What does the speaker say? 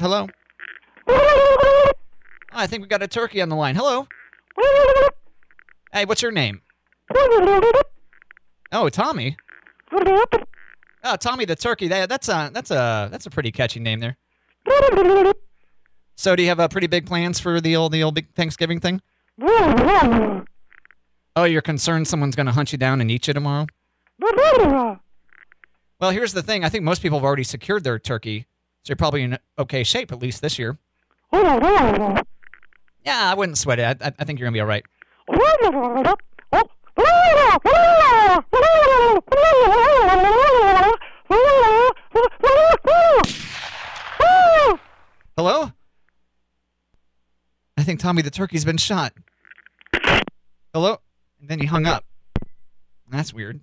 Hello? Oh, I think we got a turkey on the line. Hello? Hey, what's your name? Oh, Tommy. Oh, Tommy the turkey. That, that's a that's a that's a pretty catchy name there. So, do you have uh, pretty big plans for the old the old big Thanksgiving thing? Oh, you're concerned someone's going to hunt you down and eat you tomorrow? Well, here's the thing. I think most people have already secured their turkey, so you're probably in okay shape at least this year. Yeah, I wouldn't sweat it. I, I think you're going to be all right. Hello? I think Tommy the turkey's been shot. Hello? And then he hung up. That's weird.